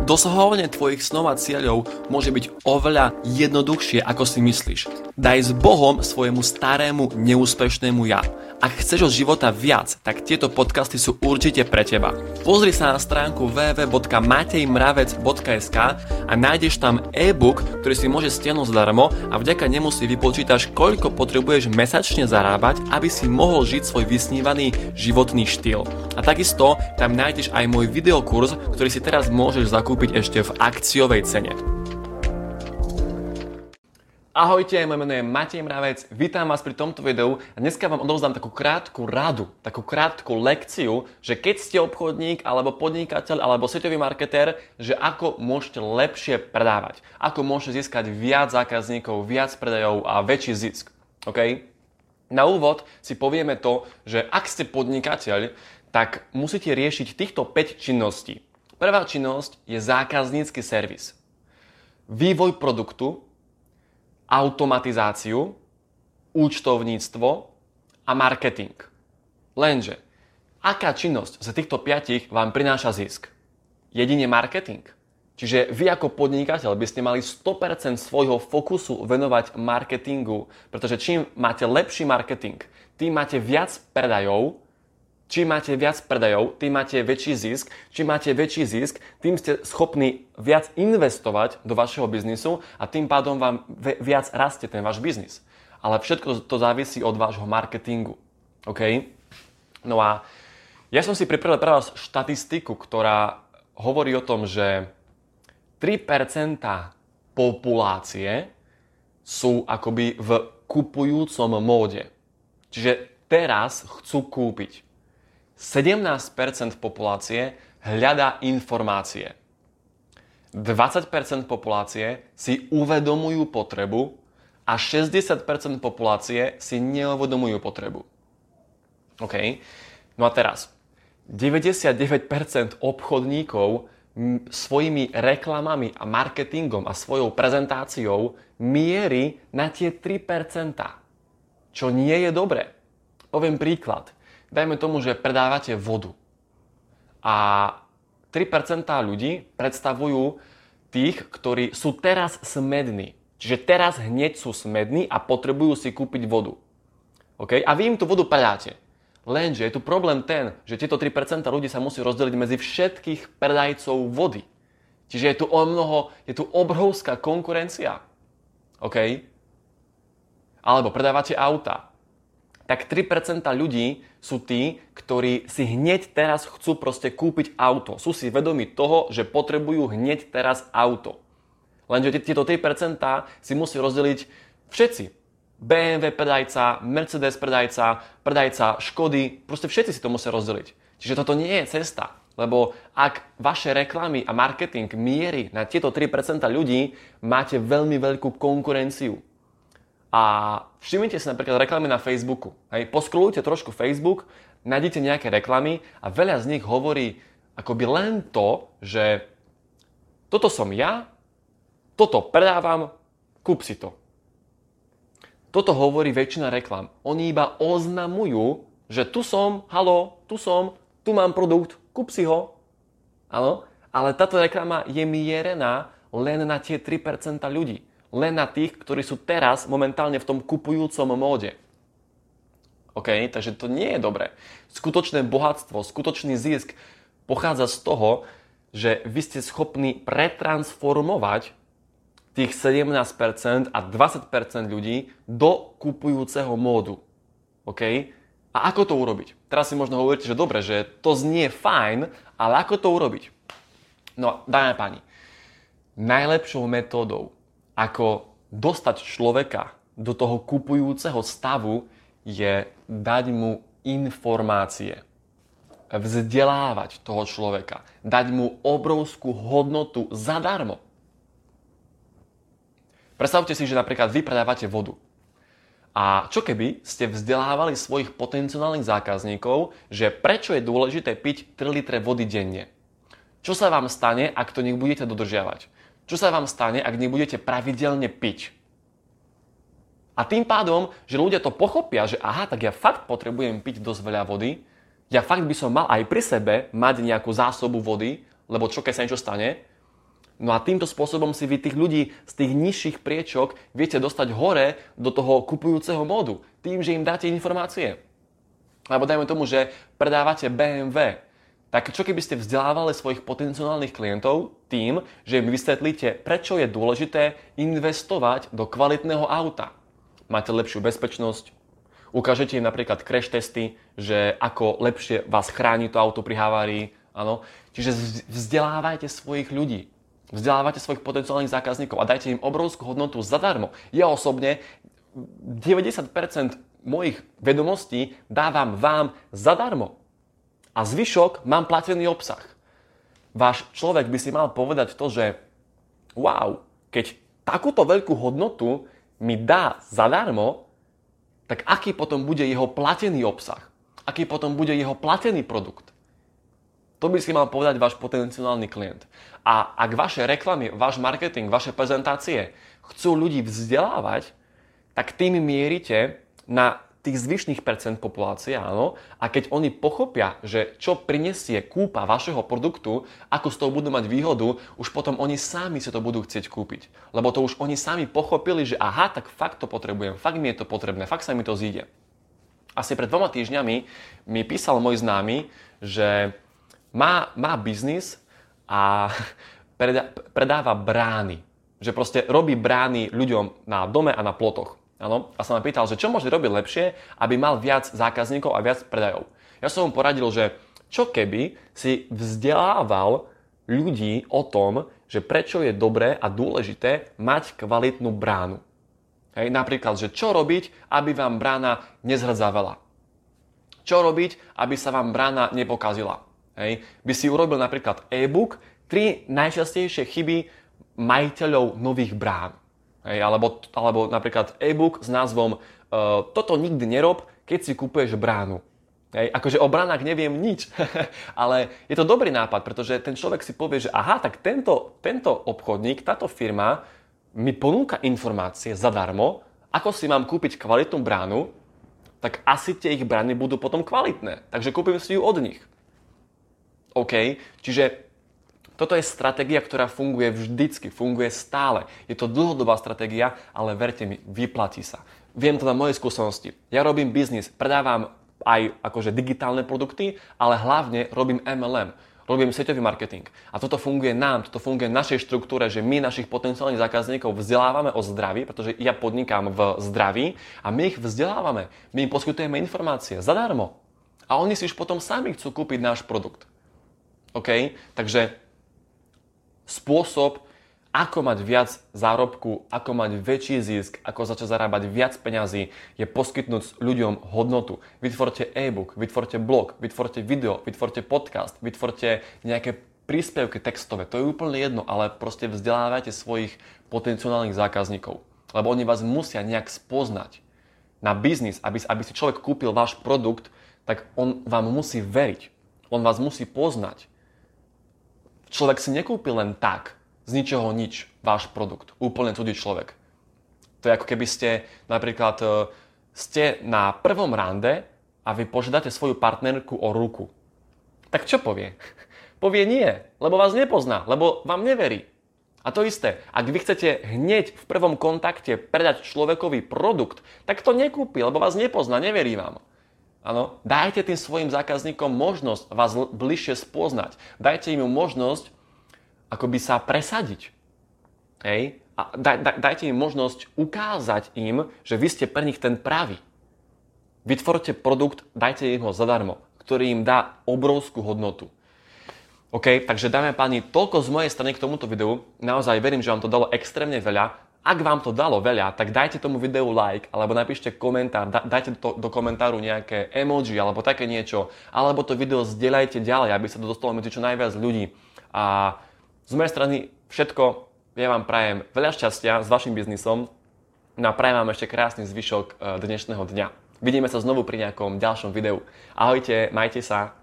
Dosahovanie tvojich snov a cieľov môže byť oveľa jednoduchšie, ako si myslíš. Daj s Bohom svojemu starému, neúspešnému ja. Ak chceš od života viac, tak tieto podcasty sú určite pre teba. Pozri sa na stránku www.matejmravec.sk a nájdeš tam e-book, ktorý si môže stiahnuť zdarmo a vďaka nemu si vypočítaš, koľko potrebuješ mesačne zarábať, aby si mohol žiť svoj vysnívaný životný štýl. A takisto tam nájdeš aj môj videokurs, ktorý si teraz môžeš zakúpiť ešte v akciovej cene. Ahojte, moje meno je Matej Mravec, vítam vás pri tomto videu a dneska vám odovzdám takú krátku radu, takú krátku lekciu, že keď ste obchodník alebo podnikateľ alebo svetový marketér, že ako môžete lepšie predávať, ako môžete získať viac zákazníkov, viac predajov a väčší zisk. OK? Na úvod si povieme to, že ak ste podnikateľ, tak musíte riešiť týchto 5 činností. Prvá činnosť je zákaznícky servis. Vývoj produktu, automatizáciu, účtovníctvo a marketing. Lenže, aká činnosť z týchto piatich vám prináša zisk? Jedine marketing. Čiže vy ako podnikateľ by ste mali 100% svojho fokusu venovať marketingu, pretože čím máte lepší marketing, tým máte viac predajov Čím máte viac predajov, tým máte väčší zisk. Čím máte väčší zisk, tým ste schopní viac investovať do vašeho biznisu a tým pádom vám viac rastie ten váš biznis. Ale všetko to závisí od vášho marketingu. OK? No a ja som si pripravil pre vás štatistiku, ktorá hovorí o tom, že 3% populácie sú akoby v kupujúcom móde. Čiže teraz chcú kúpiť. 17% populácie hľadá informácie. 20% populácie si uvedomujú potrebu a 60% populácie si neuvedomujú potrebu. OK? No a teraz. 99% obchodníkov svojimi reklamami a marketingom a svojou prezentáciou mierí na tie 3%. Čo nie je dobré. Poviem príklad dajme tomu, že predávate vodu. A 3% ľudí predstavujú tých, ktorí sú teraz smední. Čiže teraz hneď sú smední a potrebujú si kúpiť vodu. Okay? A vy im tú vodu predáte. Lenže je tu problém ten, že tieto 3% ľudí sa musí rozdeliť medzi všetkých predajcov vody. Čiže je tu o mnoho, je tu obrovská konkurencia. OK? Alebo predávate auta tak 3% ľudí sú tí, ktorí si hneď teraz chcú proste kúpiť auto. Sú si vedomi toho, že potrebujú hneď teraz auto. Lenže tieto 3% si musí rozdeliť všetci. BMW predajca, Mercedes predajca, predajca Škody, proste všetci si to musia rozdeliť. Čiže toto nie je cesta. Lebo ak vaše reklamy a marketing mierí na tieto 3% ľudí, máte veľmi veľkú konkurenciu. A všimnite si napríklad reklamy na Facebooku. Hej, poskrolujte trošku Facebook, nájdete nejaké reklamy a veľa z nich hovorí akoby len to, že toto som ja, toto predávam, kúp si to. Toto hovorí väčšina reklam. Oni iba oznamujú, že tu som, halo, tu som, tu mám produkt, kúp si ho. Áno? Ale táto reklama je mierená len na tie 3% ľudí len na tých, ktorí sú teraz momentálne v tom kupujúcom móde. OK, takže to nie je dobré. Skutočné bohatstvo, skutočný zisk pochádza z toho, že vy ste schopní pretransformovať tých 17% a 20% ľudí do kupujúceho módu. OK? A ako to urobiť? Teraz si možno hovoríte, že dobre, že to znie fajn, ale ako to urobiť? No, dáme pani, najlepšou metódou ako dostať človeka do toho kupujúceho stavu je dať mu informácie. Vzdelávať toho človeka. Dať mu obrovskú hodnotu zadarmo. Predstavte si, že napríklad vy predávate vodu. A čo keby ste vzdelávali svojich potenciálnych zákazníkov, že prečo je dôležité piť 3 litre vody denne? Čo sa vám stane, ak to nebudete dodržiavať? Čo sa vám stane, ak nebudete pravidelne piť? A tým pádom, že ľudia to pochopia, že aha, tak ja fakt potrebujem piť dosť veľa vody, ja fakt by som mal aj pri sebe mať nejakú zásobu vody, lebo čo keď sa niečo stane, No a týmto spôsobom si vy tých ľudí z tých nižších priečok viete dostať hore do toho kupujúceho módu. Tým, že im dáte informácie. Alebo dajme tomu, že predávate BMW. Tak čo keby ste vzdelávali svojich potenciálnych klientov tým, že im vysvetlíte, prečo je dôležité investovať do kvalitného auta. Máte lepšiu bezpečnosť, ukážete im napríklad crash testy, že ako lepšie vás chráni to auto pri havárii. Áno. Čiže vzdelávajte svojich ľudí vzdelávate svojich potenciálnych zákazníkov a dajte im obrovskú hodnotu zadarmo. Ja osobne 90% mojich vedomostí dávam vám zadarmo. A zvyšok mám platený obsah. Váš človek by si mal povedať to, že wow, keď takúto veľkú hodnotu mi dá zadarmo, tak aký potom bude jeho platený obsah? Aký potom bude jeho platený produkt? To by si mal povedať váš potenciálny klient. A ak vaše reklamy, váš marketing, vaše prezentácie chcú ľudí vzdelávať, tak tým mierite na tých zvyšných percent populácie, áno. A keď oni pochopia, že čo prinesie kúpa vašeho produktu, ako z toho budú mať výhodu, už potom oni sami si to budú chcieť kúpiť. Lebo to už oni sami pochopili, že aha, tak fakt to potrebujem, fakt mi je to potrebné, fakt sa mi to zíde. Asi pred dvoma týždňami mi písal môj známy, že má, má biznis a predáva brány. Že proste robí brány ľuďom na dome a na plotoch. Ano? A sa ma pýtal, že čo môže robiť lepšie, aby mal viac zákazníkov a viac predajov. Ja som mu poradil, že čo keby si vzdelával ľudí o tom, že prečo je dobré a dôležité mať kvalitnú bránu. Hej, napríklad, že čo robiť, aby vám brána nezhrdzavala. Čo robiť, aby sa vám brána nepokazila hej, by si urobil napríklad e-book, tri najčastejšie chyby majiteľov nových brán. Hej, alebo, alebo napríklad e-book s názvom uh, Toto nikdy nerob, keď si kupuješ bránu. Hej, akože o bránach neviem nič, ale je to dobrý nápad, pretože ten človek si povie, že aha, tak tento, tento obchodník, táto firma mi ponúka informácie zadarmo, ako si mám kúpiť kvalitnú bránu, tak asi tie ich brány budú potom kvalitné. Takže kúpim si ju od nich. OK? Čiže toto je stratégia, ktorá funguje vždycky, funguje stále. Je to dlhodobá stratégia, ale verte mi, vyplatí sa. Viem to na mojej skúsenosti. Ja robím biznis, predávam aj akože digitálne produkty, ale hlavne robím MLM. Robím sieťový marketing. A toto funguje nám, toto funguje našej štruktúre, že my našich potenciálnych zákazníkov vzdelávame o zdraví, pretože ja podnikám v zdraví a my ich vzdelávame. My im poskytujeme informácie zadarmo. A oni si už potom sami chcú kúpiť náš produkt. OK? Takže spôsob, ako mať viac zárobku, ako mať väčší zisk, ako začať zarábať viac peňazí, je poskytnúť ľuďom hodnotu. Vytvorte e-book, vytvorte blog, vytvorte video, vytvorte podcast, vytvorte nejaké príspevky textové. To je úplne jedno, ale proste vzdelávajte svojich potenciálnych zákazníkov. Lebo oni vás musia nejak spoznať. Na biznis, aby, aby si človek kúpil váš produkt, tak on vám musí veriť. On vás musí poznať. Človek si nekúpi len tak, z ničoho nič, váš produkt. Úplne cudzí človek. To je ako keby ste napríklad e, ste na prvom rande a vy požiadate svoju partnerku o ruku. Tak čo povie? Povie nie, lebo vás nepozná, lebo vám neverí. A to isté, ak vy chcete hneď v prvom kontakte predať človekovi produkt, tak to nekúpi, lebo vás nepozná, neverí vám. Ano, dajte tým svojim zákazníkom možnosť vás bližšie spoznať. Dajte im možnosť akoby sa presadiť. Hej? A daj, daj, dajte im možnosť ukázať im, že vy ste pre nich ten pravý. Vytvorte produkt, dajte im ho zadarmo, ktorý im dá obrovskú hodnotu. OK, takže dáme páni, toľko z mojej strany k tomuto videu. Naozaj verím, že vám to dalo extrémne veľa. Ak vám to dalo veľa, tak dajte tomu videu like, alebo napíšte komentár, dajte to, do komentáru nejaké emoji, alebo také niečo, alebo to video zdieľajte ďalej, aby sa to dostalo medzi čo najviac ľudí. A z mojej strany všetko, ja vám prajem veľa šťastia s vašim biznisom, no a prajem vám ešte krásny zvyšok e, dnešného dňa. Vidíme sa znovu pri nejakom ďalšom videu. Ahojte, majte sa.